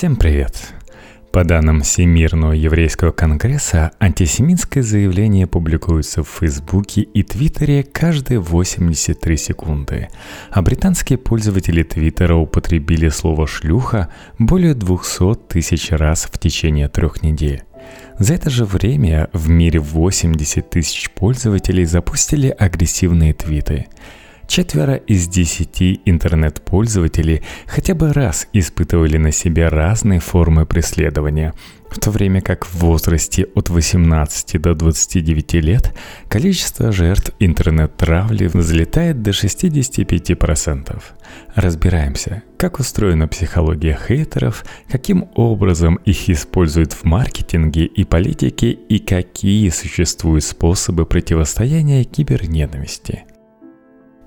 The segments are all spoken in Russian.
Всем привет! По данным Всемирного еврейского конгресса, антисемитское заявление публикуется в Фейсбуке и Твиттере каждые 83 секунды, а британские пользователи Твиттера употребили слово «шлюха» более 200 тысяч раз в течение трех недель. За это же время в мире 80 тысяч пользователей запустили агрессивные твиты – Четверо из десяти интернет-пользователей хотя бы раз испытывали на себе разные формы преследования, в то время как в возрасте от 18 до 29 лет количество жертв интернет-травли взлетает до 65%. Разбираемся, как устроена психология хейтеров, каким образом их используют в маркетинге и политике и какие существуют способы противостояния киберненависти –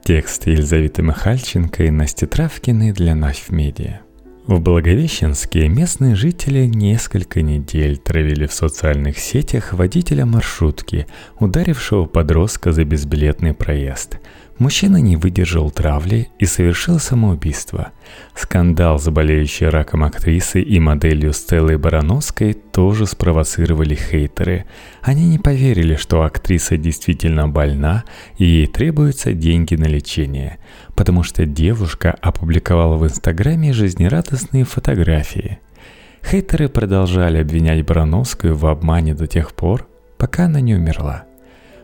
Текст Елизаветы Михальченко и Насти Травкиной для Наф Медиа. В Благовещенске местные жители несколько недель травили в социальных сетях водителя маршрутки, ударившего подростка за безбилетный проезд – Мужчина не выдержал травли и совершил самоубийство. Скандал с болеющей раком актрисы и моделью Стеллой Барановской тоже спровоцировали хейтеры. Они не поверили, что актриса действительно больна и ей требуются деньги на лечение, потому что девушка опубликовала в Инстаграме жизнерадостные фотографии. Хейтеры продолжали обвинять Барановскую в обмане до тех пор, пока она не умерла –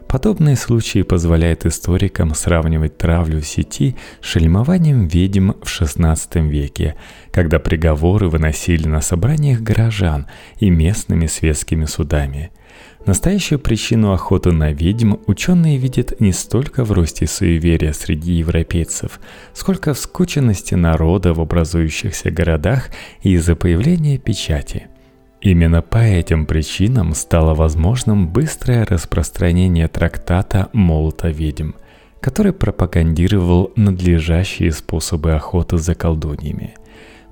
Подобные случаи позволяют историкам сравнивать травлю в сети с шельмованием ведьм в XVI веке, когда приговоры выносили на собраниях горожан и местными светскими судами. Настоящую причину охоты на ведьм ученые видят не столько в росте суеверия среди европейцев, сколько в скученности народа в образующихся городах и из-за появления печати – Именно по этим причинам стало возможным быстрое распространение трактата «Молота ведьм», который пропагандировал надлежащие способы охоты за колдуньями.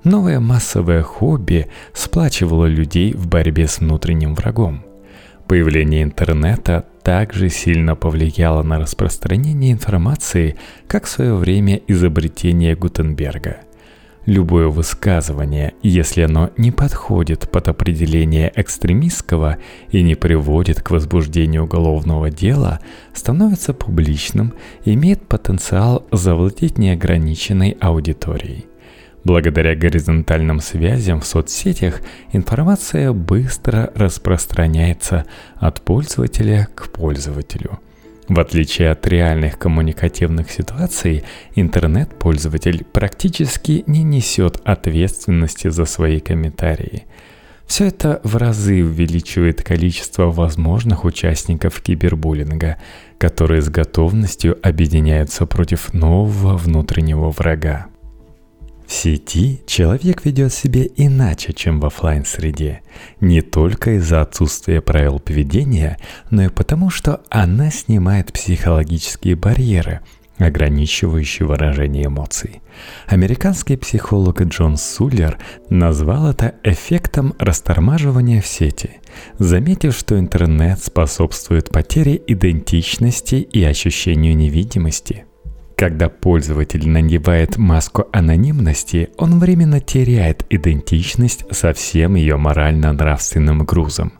Новое массовое хобби сплачивало людей в борьбе с внутренним врагом. Появление интернета также сильно повлияло на распространение информации, как в свое время изобретение Гутенберга – Любое высказывание, если оно не подходит под определение экстремистского и не приводит к возбуждению уголовного дела, становится публичным и имеет потенциал завладеть неограниченной аудиторией. Благодаря горизонтальным связям в соцсетях информация быстро распространяется от пользователя к пользователю – в отличие от реальных коммуникативных ситуаций, интернет-пользователь практически не несет ответственности за свои комментарии. Все это в разы увеличивает количество возможных участников кибербуллинга, которые с готовностью объединяются против нового внутреннего врага. В сети человек ведет себя иначе, чем в офлайн среде не только из-за отсутствия правил поведения, но и потому, что она снимает психологические барьеры, ограничивающие выражение эмоций. Американский психолог Джон Суллер назвал это эффектом растормаживания в сети, заметив, что интернет способствует потере идентичности и ощущению невидимости – когда пользователь надевает маску анонимности, он временно теряет идентичность со всем ее морально-нравственным грузом.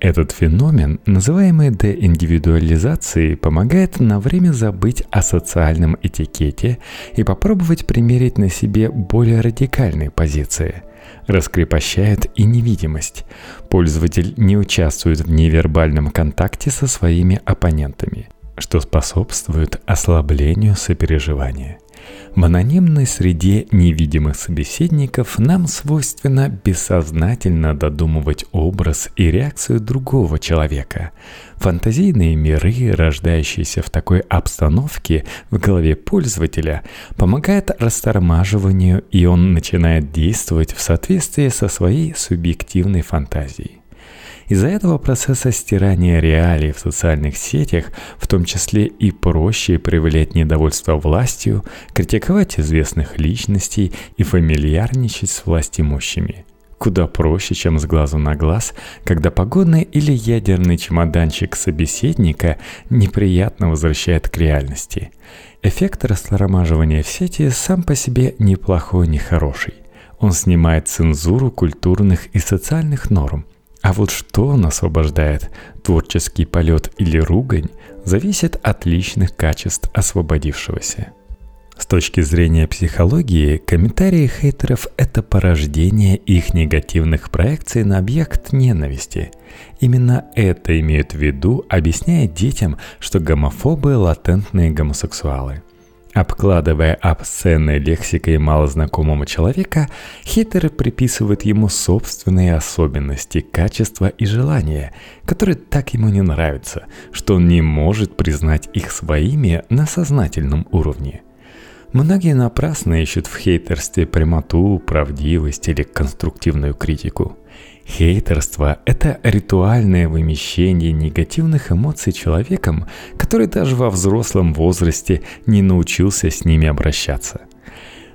Этот феномен, называемый деиндивидуализацией, помогает на время забыть о социальном этикете и попробовать примерить на себе более радикальные позиции – раскрепощает и невидимость. Пользователь не участвует в невербальном контакте со своими оппонентами что способствует ослаблению сопереживания. В анонимной среде невидимых собеседников нам свойственно бессознательно додумывать образ и реакцию другого человека. Фантазийные миры, рождающиеся в такой обстановке в голове пользователя, помогают растормаживанию, и он начинает действовать в соответствии со своей субъективной фантазией. Из-за этого процесса стирания реалий в социальных сетях, в том числе и проще проявлять недовольство властью, критиковать известных личностей и фамильярничать с властимущими. Куда проще, чем с глазу на глаз, когда погодный или ядерный чемоданчик собеседника неприятно возвращает к реальности. Эффект растормаживания в сети сам по себе неплохой, не хороший Он снимает цензуру культурных и социальных норм. А вот что он освобождает, творческий полет или ругань, зависит от личных качеств освободившегося. С точки зрения психологии, комментарии хейтеров – это порождение их негативных проекций на объект ненависти. Именно это имеют в виду, объясняя детям, что гомофобы – латентные гомосексуалы. Обкладывая обсценной лексикой малознакомого человека, хейтеры приписывают ему собственные особенности, качества и желания, которые так ему не нравятся, что он не может признать их своими на сознательном уровне – Многие напрасно ищут в хейтерстве прямоту, правдивость или конструктивную критику. Хейтерство – это ритуальное вымещение негативных эмоций человеком, который даже во взрослом возрасте не научился с ними обращаться.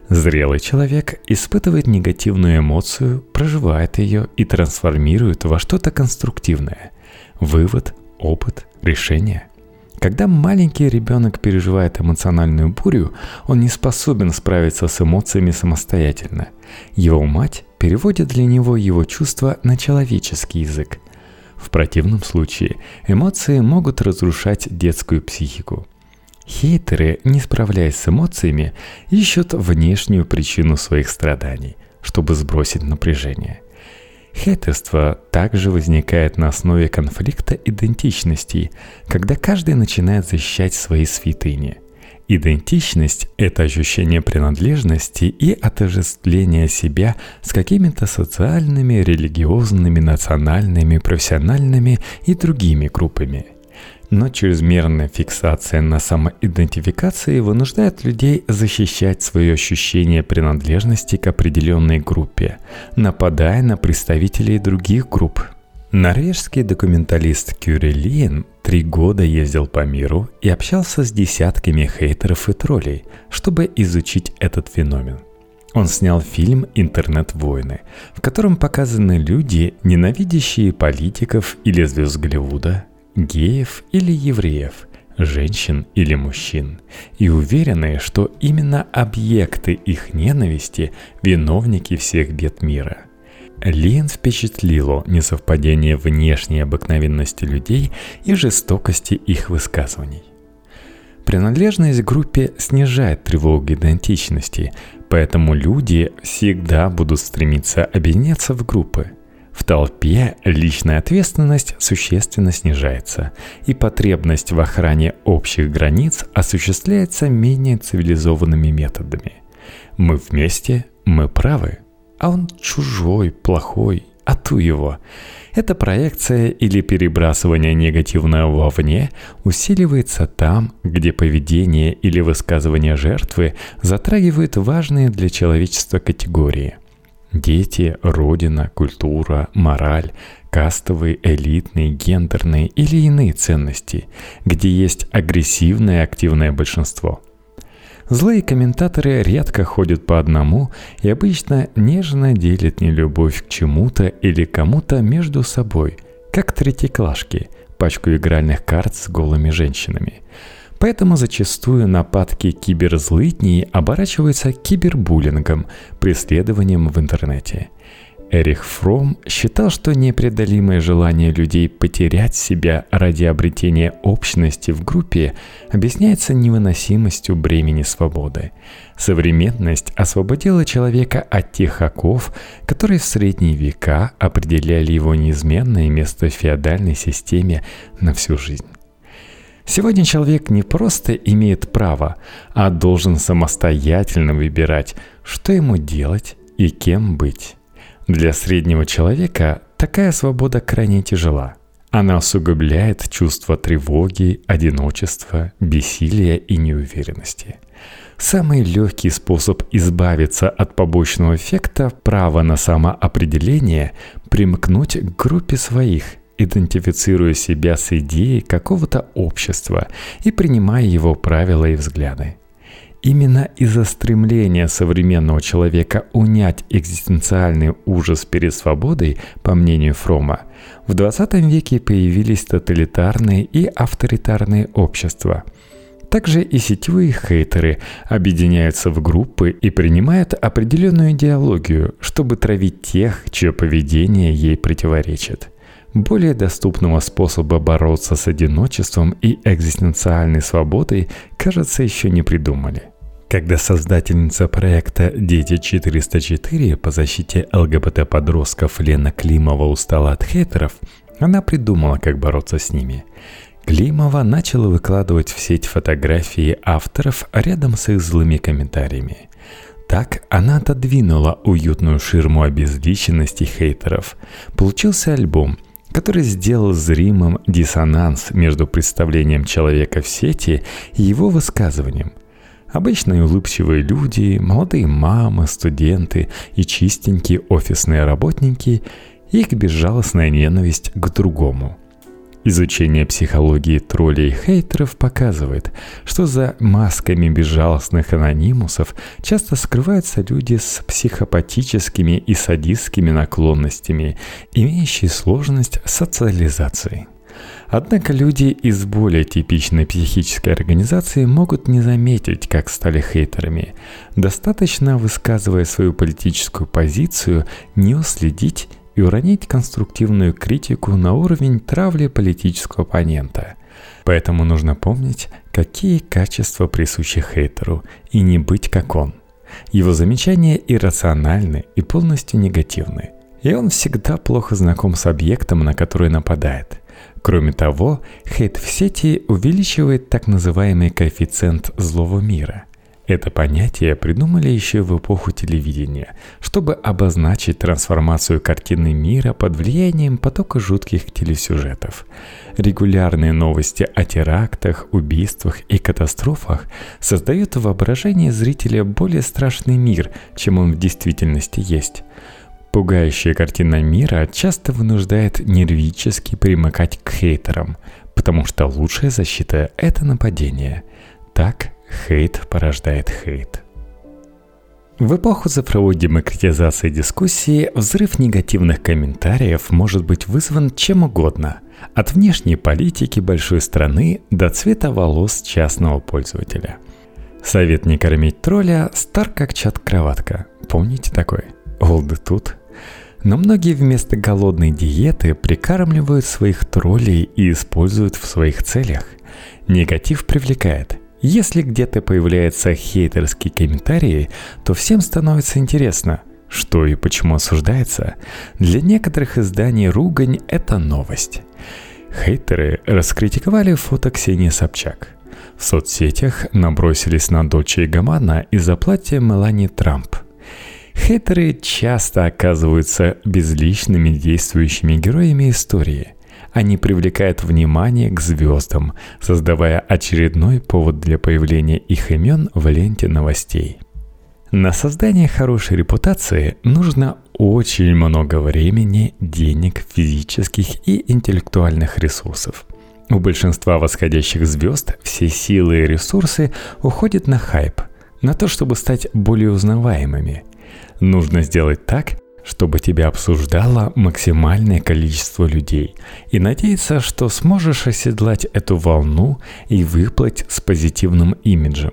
Зрелый человек испытывает негативную эмоцию, проживает ее и трансформирует во что-то конструктивное. Вывод, опыт, решение. Когда маленький ребенок переживает эмоциональную бурю, он не способен справиться с эмоциями самостоятельно. Его мать переводит для него его чувства на человеческий язык. В противном случае эмоции могут разрушать детскую психику. Хейтеры, не справляясь с эмоциями, ищут внешнюю причину своих страданий, чтобы сбросить напряжение – Хейтерство также возникает на основе конфликта идентичностей, когда каждый начинает защищать свои святыни. Идентичность – это ощущение принадлежности и отождествления себя с какими-то социальными, религиозными, национальными, профессиональными и другими группами – но чрезмерная фиксация на самоидентификации вынуждает людей защищать свое ощущение принадлежности к определенной группе, нападая на представителей других групп. Норвежский документалист Кюри Лиен три года ездил по миру и общался с десятками хейтеров и троллей, чтобы изучить этот феномен. Он снял фильм «Интернет-войны», в котором показаны люди, ненавидящие политиков или звезд Голливуда, геев или евреев, женщин или мужчин, и уверены, что именно объекты их ненависти – виновники всех бед мира. Лин впечатлило несовпадение внешней обыкновенности людей и жестокости их высказываний. Принадлежность к группе снижает тревогу идентичности, поэтому люди всегда будут стремиться объединяться в группы – в толпе личная ответственность существенно снижается, и потребность в охране общих границ осуществляется менее цивилизованными методами. Мы вместе, мы правы, а он чужой, плохой, а ту его. Эта проекция или перебрасывание негативного вовне усиливается там, где поведение или высказывание жертвы затрагивают важные для человечества категории – Дети, родина, культура, мораль, кастовые, элитные, гендерные или иные ценности, где есть агрессивное активное большинство. Злые комментаторы редко ходят по одному и обычно нежно делят нелюбовь к чему-то или кому-то между собой, как третьеклашки, пачку игральных карт с голыми женщинами – Поэтому зачастую нападки киберзлытней оборачиваются кибербуллингом, преследованием в интернете. Эрих Фром считал, что непреодолимое желание людей потерять себя ради обретения общности в группе объясняется невыносимостью бремени свободы. Современность освободила человека от тех оков, которые в средние века определяли его неизменное место в феодальной системе на всю жизнь. Сегодня человек не просто имеет право, а должен самостоятельно выбирать, что ему делать и кем быть. Для среднего человека такая свобода крайне тяжела. Она усугубляет чувство тревоги, одиночества, бессилия и неуверенности. Самый легкий способ избавиться от побочного эффекта права на самоопределение – примкнуть к группе своих – идентифицируя себя с идеей какого-то общества и принимая его правила и взгляды. Именно из-за стремления современного человека унять экзистенциальный ужас перед свободой, по мнению Фрома, в 20 веке появились тоталитарные и авторитарные общества. Также и сетевые хейтеры объединяются в группы и принимают определенную идеологию, чтобы травить тех, чье поведение ей противоречит. Более доступного способа бороться с одиночеством и экзистенциальной свободой, кажется, еще не придумали. Когда создательница проекта «Дети 404» по защите ЛГБТ-подростков Лена Климова устала от хейтеров, она придумала, как бороться с ними – Климова начала выкладывать в сеть фотографии авторов рядом с их злыми комментариями. Так она отодвинула уютную ширму обезличенности хейтеров. Получился альбом, который сделал зримым диссонанс между представлением человека в сети и его высказыванием. Обычные улыбчивые люди, молодые мамы, студенты и чистенькие офисные работники – их безжалостная ненависть к другому – Изучение психологии троллей и хейтеров показывает, что за масками безжалостных анонимусов часто скрываются люди с психопатическими и садистскими наклонностями, имеющие сложность социализации. Однако люди из более типичной психической организации могут не заметить, как стали хейтерами. Достаточно, высказывая свою политическую позицию, не уследить и уронить конструктивную критику на уровень травли политического оппонента. Поэтому нужно помнить, какие качества присущи хейтеру, и не быть как он. Его замечания иррациональны и полностью негативны. И он всегда плохо знаком с объектом, на который нападает. Кроме того, хейт в сети увеличивает так называемый коэффициент злого мира – это понятие придумали еще в эпоху телевидения, чтобы обозначить трансформацию картины мира под влиянием потока жутких телесюжетов. Регулярные новости о терактах, убийствах и катастрофах создают в воображении зрителя более страшный мир, чем он в действительности есть. Пугающая картина мира часто вынуждает нервически примыкать к хейтерам, потому что лучшая защита – это нападение. Так Хейт порождает хейт. В эпоху цифровой демократизации дискуссии взрыв негативных комментариев может быть вызван чем угодно, от внешней политики большой страны до цвета волос частного пользователя. Совет не кормить тролля стар как чат-кроватка. Помните такой? Олды тут. Но многие вместо голодной диеты прикармливают своих троллей и используют в своих целях. Негатив привлекает – если где-то появляются хейтерские комментарии, то всем становится интересно, что и почему осуждается. Для некоторых изданий ругань – это новость. Хейтеры раскритиковали фото Ксении Собчак. В соцсетях набросились на Дольче и Гамана из-за платья Мелани Трамп. Хейтеры часто оказываются безличными действующими героями истории – они привлекают внимание к звездам, создавая очередной повод для появления их имен в ленте новостей. На создание хорошей репутации нужно очень много времени, денег, физических и интеллектуальных ресурсов. У большинства восходящих звезд все силы и ресурсы уходят на хайп, на то, чтобы стать более узнаваемыми. Нужно сделать так, чтобы тебя обсуждало максимальное количество людей и надеяться, что сможешь оседлать эту волну и выплыть с позитивным имиджем.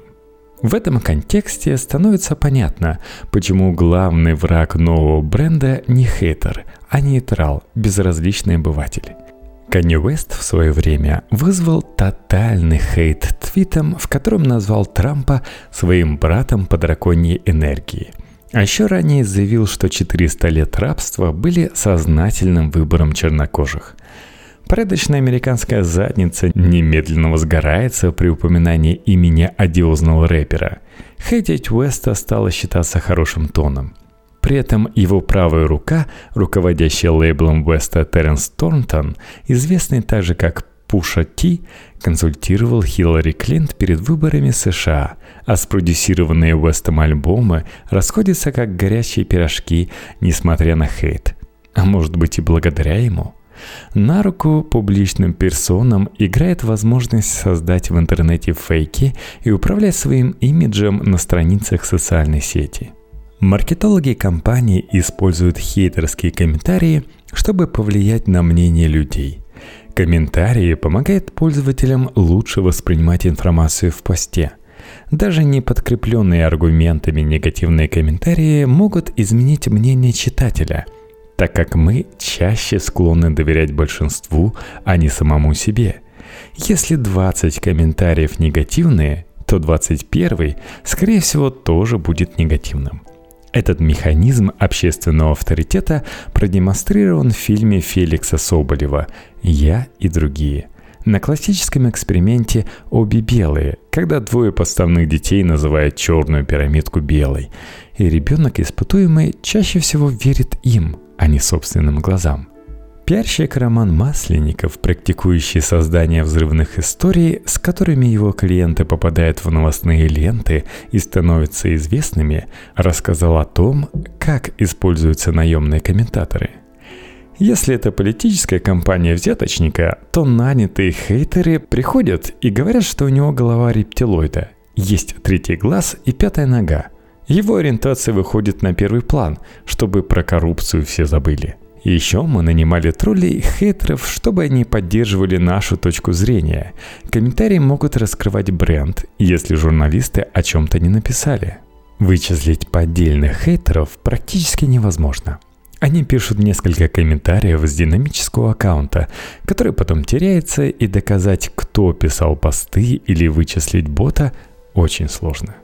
В этом контексте становится понятно, почему главный враг нового бренда не хейтер, а нейтрал, безразличный обыватель. Канье Уэст в свое время вызвал тотальный хейт твитом, в котором назвал Трампа своим братом по драконьей энергии – а еще ранее заявил, что 400 лет рабства были сознательным выбором чернокожих. Порядочная американская задница немедленно возгорается при упоминании имени одиозного рэпера. Хейтить Уэста стало считаться хорошим тоном. При этом его правая рука, руководящая лейблом Уэста Теренс Торнтон, известный также как Пуша Ти консультировал Хиллари Клинт перед выборами США, а спродюсированные Уэстом альбомы расходятся как горячие пирожки, несмотря на хейт. А может быть и благодаря ему. На руку публичным персонам играет возможность создать в интернете фейки и управлять своим имиджем на страницах социальной сети. Маркетологи компании используют хейтерские комментарии, чтобы повлиять на мнение людей – Комментарии помогают пользователям лучше воспринимать информацию в посте. Даже не подкрепленные аргументами негативные комментарии могут изменить мнение читателя, так как мы чаще склонны доверять большинству, а не самому себе. Если 20 комментариев негативные, то 21, скорее всего, тоже будет негативным. Этот механизм общественного авторитета продемонстрирован в фильме Феликса Соболева «Я и другие». На классическом эксперименте «Обе белые», когда двое подставных детей называют черную пирамидку белой, и ребенок испытуемый чаще всего верит им, а не собственным глазам – Пиарщик Роман Масленников, практикующий создание взрывных историй, с которыми его клиенты попадают в новостные ленты и становятся известными, рассказал о том, как используются наемные комментаторы. Если это политическая кампания взяточника, то нанятые хейтеры приходят и говорят, что у него голова рептилоида, есть третий глаз и пятая нога. Его ориентация выходит на первый план, чтобы про коррупцию все забыли – еще мы нанимали троллей хейтеров, чтобы они поддерживали нашу точку зрения. Комментарии могут раскрывать бренд, если журналисты о чем-то не написали. Вычислить поддельных хейтеров практически невозможно. Они пишут несколько комментариев с динамического аккаунта, который потом теряется, и доказать, кто писал посты или вычислить бота, очень сложно.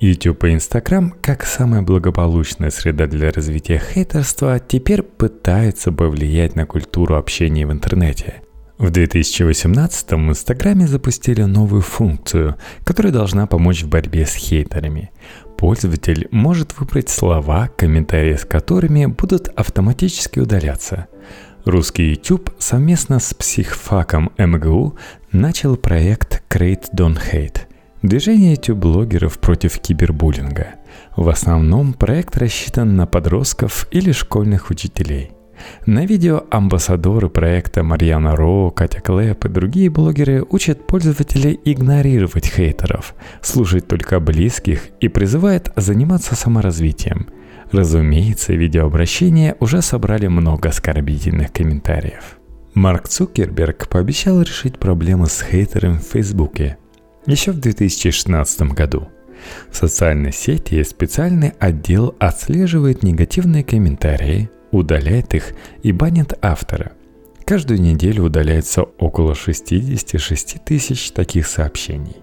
YouTube и Instagram, как самая благополучная среда для развития хейтерства, теперь пытаются повлиять на культуру общения в интернете. В 2018 в Инстаграме запустили новую функцию, которая должна помочь в борьбе с хейтерами. Пользователь может выбрать слова, комментарии с которыми будут автоматически удаляться. Русский YouTube совместно с психфаком МГУ начал проект Create Don't Hate – Движение YouTube-блогеров против кибербуллинга. В основном проект рассчитан на подростков или школьных учителей. На видео амбассадоры проекта Марьяна Ро, Катя Клэп и другие блогеры учат пользователей игнорировать хейтеров, слушать только близких и призывают заниматься саморазвитием. Разумеется, видеообращения уже собрали много оскорбительных комментариев. Марк Цукерберг пообещал решить проблемы с хейтером в Фейсбуке – еще в 2016 году. В социальной сети специальный отдел отслеживает негативные комментарии, удаляет их и банит автора. Каждую неделю удаляется около 66 тысяч таких сообщений.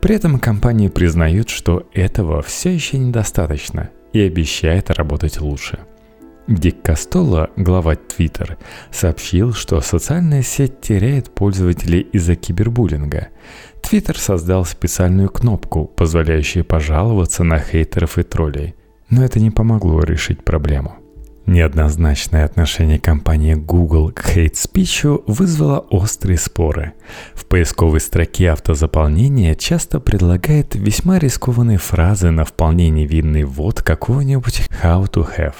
При этом компании признают, что этого все еще недостаточно и обещает работать лучше – Дик Костоло, глава Twitter, сообщил, что социальная сеть теряет пользователей из-за кибербуллинга. Twitter создал специальную кнопку, позволяющую пожаловаться на хейтеров и троллей. Но это не помогло решить проблему. Неоднозначное отношение компании Google к хейт-спичу вызвало острые споры. В поисковой строке автозаполнения часто предлагает весьма рискованные фразы на вполне невинный ввод какого-нибудь «how to have».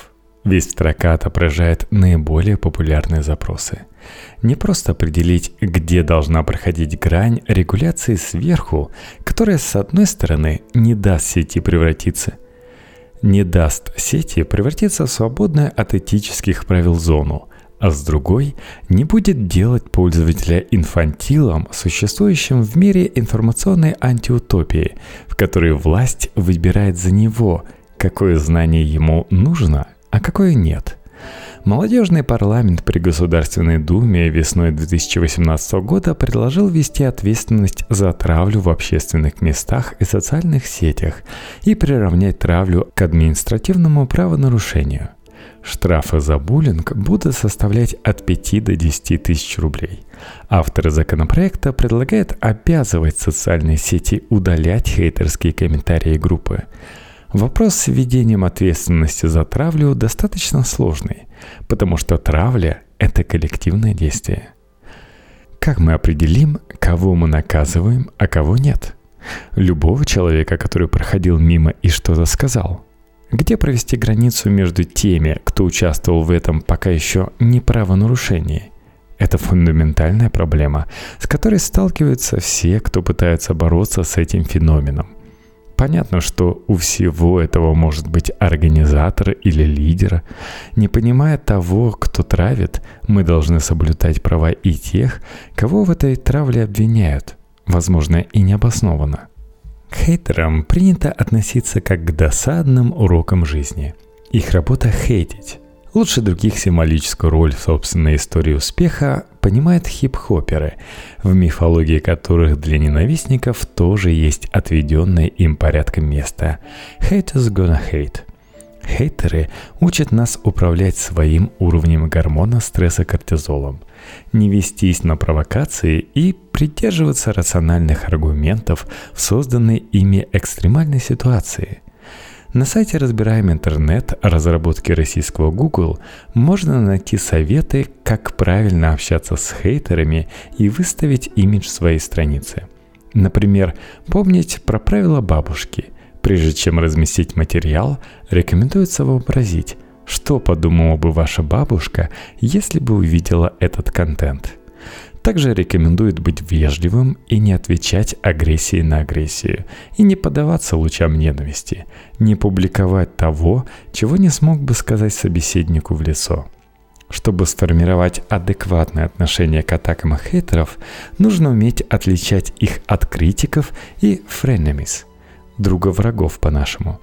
Весь строка отображает наиболее популярные запросы. Не просто определить, где должна проходить грань регуляции сверху, которая с одной стороны не даст сети превратиться не даст сети превратиться в свободную от этических правил зону, а с другой не будет делать пользователя инфантилом, существующим в мире информационной антиутопии, в которой власть выбирает за него, какое знание ему нужно а какое нет. Молодежный парламент при Государственной Думе весной 2018 года предложил ввести ответственность за травлю в общественных местах и социальных сетях и приравнять травлю к административному правонарушению. Штрафы за буллинг будут составлять от 5 до 10 тысяч рублей. Авторы законопроекта предлагают обязывать социальные сети удалять хейтерские комментарии группы. Вопрос с введением ответственности за травлю достаточно сложный, потому что травля – это коллективное действие. Как мы определим, кого мы наказываем, а кого нет? Любого человека, который проходил мимо и что-то сказал. Где провести границу между теми, кто участвовал в этом пока еще не правонарушении? Это фундаментальная проблема, с которой сталкиваются все, кто пытается бороться с этим феноменом. Понятно, что у всего этого может быть организатор или лидер. Не понимая того, кто травит, мы должны соблюдать права и тех, кого в этой травле обвиняют, возможно, и необоснованно. К хейтерам принято относиться как к досадным урокам жизни. Их работа – хейтить. Лучше других символическую роль в собственной истории успеха понимают хип-хоперы, в мифологии которых для ненавистников тоже есть отведенное им порядком место. Haters gonna hate. Хейтеры учат нас управлять своим уровнем гормона стресса кортизолом, не вестись на провокации и придерживаться рациональных аргументов в созданной ими экстремальной ситуации – на сайте «Разбираем интернет» разработки российского Google можно найти советы, как правильно общаться с хейтерами и выставить имидж своей страницы. Например, помнить про правила бабушки. Прежде чем разместить материал, рекомендуется вообразить, что подумала бы ваша бабушка, если бы увидела этот контент – также рекомендует быть вежливым и не отвечать агрессией на агрессию, и не поддаваться лучам ненависти, не публиковать того, чего не смог бы сказать собеседнику в лицо. Чтобы сформировать адекватное отношение к атакам хейтеров, нужно уметь отличать их от критиков и frenemies, друга врагов по-нашему.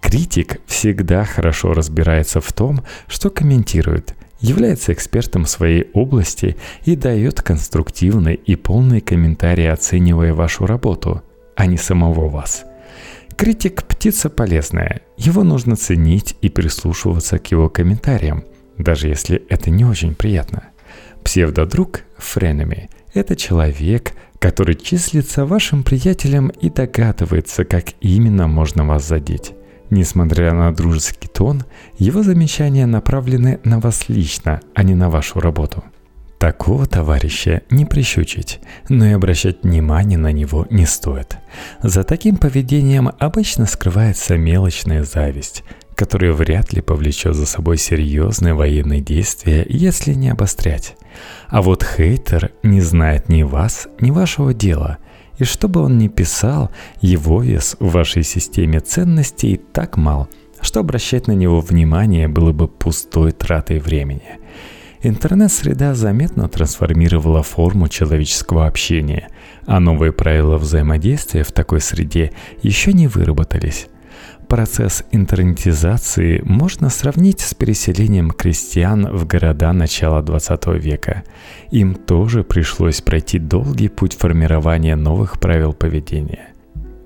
Критик всегда хорошо разбирается в том, что комментирует – является экспертом своей области и дает конструктивные и полные комментарии, оценивая вашу работу, а не самого вас. Критик – птица полезная, его нужно ценить и прислушиваться к его комментариям, даже если это не очень приятно. Псевдодруг – френами – это человек, который числится вашим приятелем и догадывается, как именно можно вас задеть. Несмотря на дружеский тон, его замечания направлены на вас лично, а не на вашу работу. Такого товарища не прищучить, но и обращать внимание на него не стоит. За таким поведением обычно скрывается мелочная зависть, которая вряд ли повлечет за собой серьезные военные действия, если не обострять. А вот хейтер не знает ни вас, ни вашего дела – и что бы он ни писал, его вес в вашей системе ценностей так мал, что обращать на него внимание было бы пустой тратой времени. Интернет-среда заметно трансформировала форму человеческого общения, а новые правила взаимодействия в такой среде еще не выработались. Процесс интернетизации можно сравнить с переселением крестьян в города начала 20 века. Им тоже пришлось пройти долгий путь формирования новых правил поведения.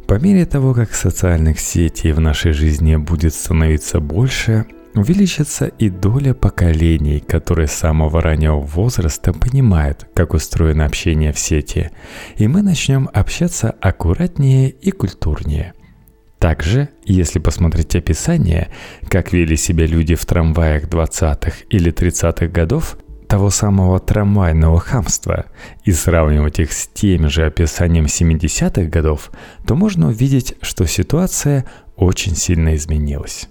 По мере того, как социальных сетей в нашей жизни будет становиться больше, увеличится и доля поколений, которые с самого раннего возраста понимают, как устроено общение в сети, и мы начнем общаться аккуратнее и культурнее. Также, если посмотреть описание, как вели себя люди в трамваях 20-х или 30-х годов, того самого трамвайного хамства, и сравнивать их с тем же описанием 70-х годов, то можно увидеть, что ситуация очень сильно изменилась.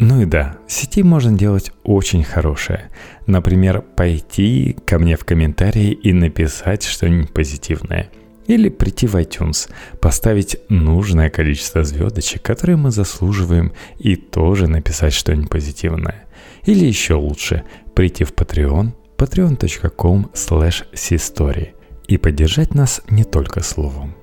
Ну и да, сети можно делать очень хорошее. Например, пойти ко мне в комментарии и написать что-нибудь позитивное – или прийти в iTunes, поставить нужное количество звездочек, которые мы заслуживаем, и тоже написать что-нибудь позитивное. Или еще лучше, прийти в Patreon, patreon.com slash и поддержать нас не только словом.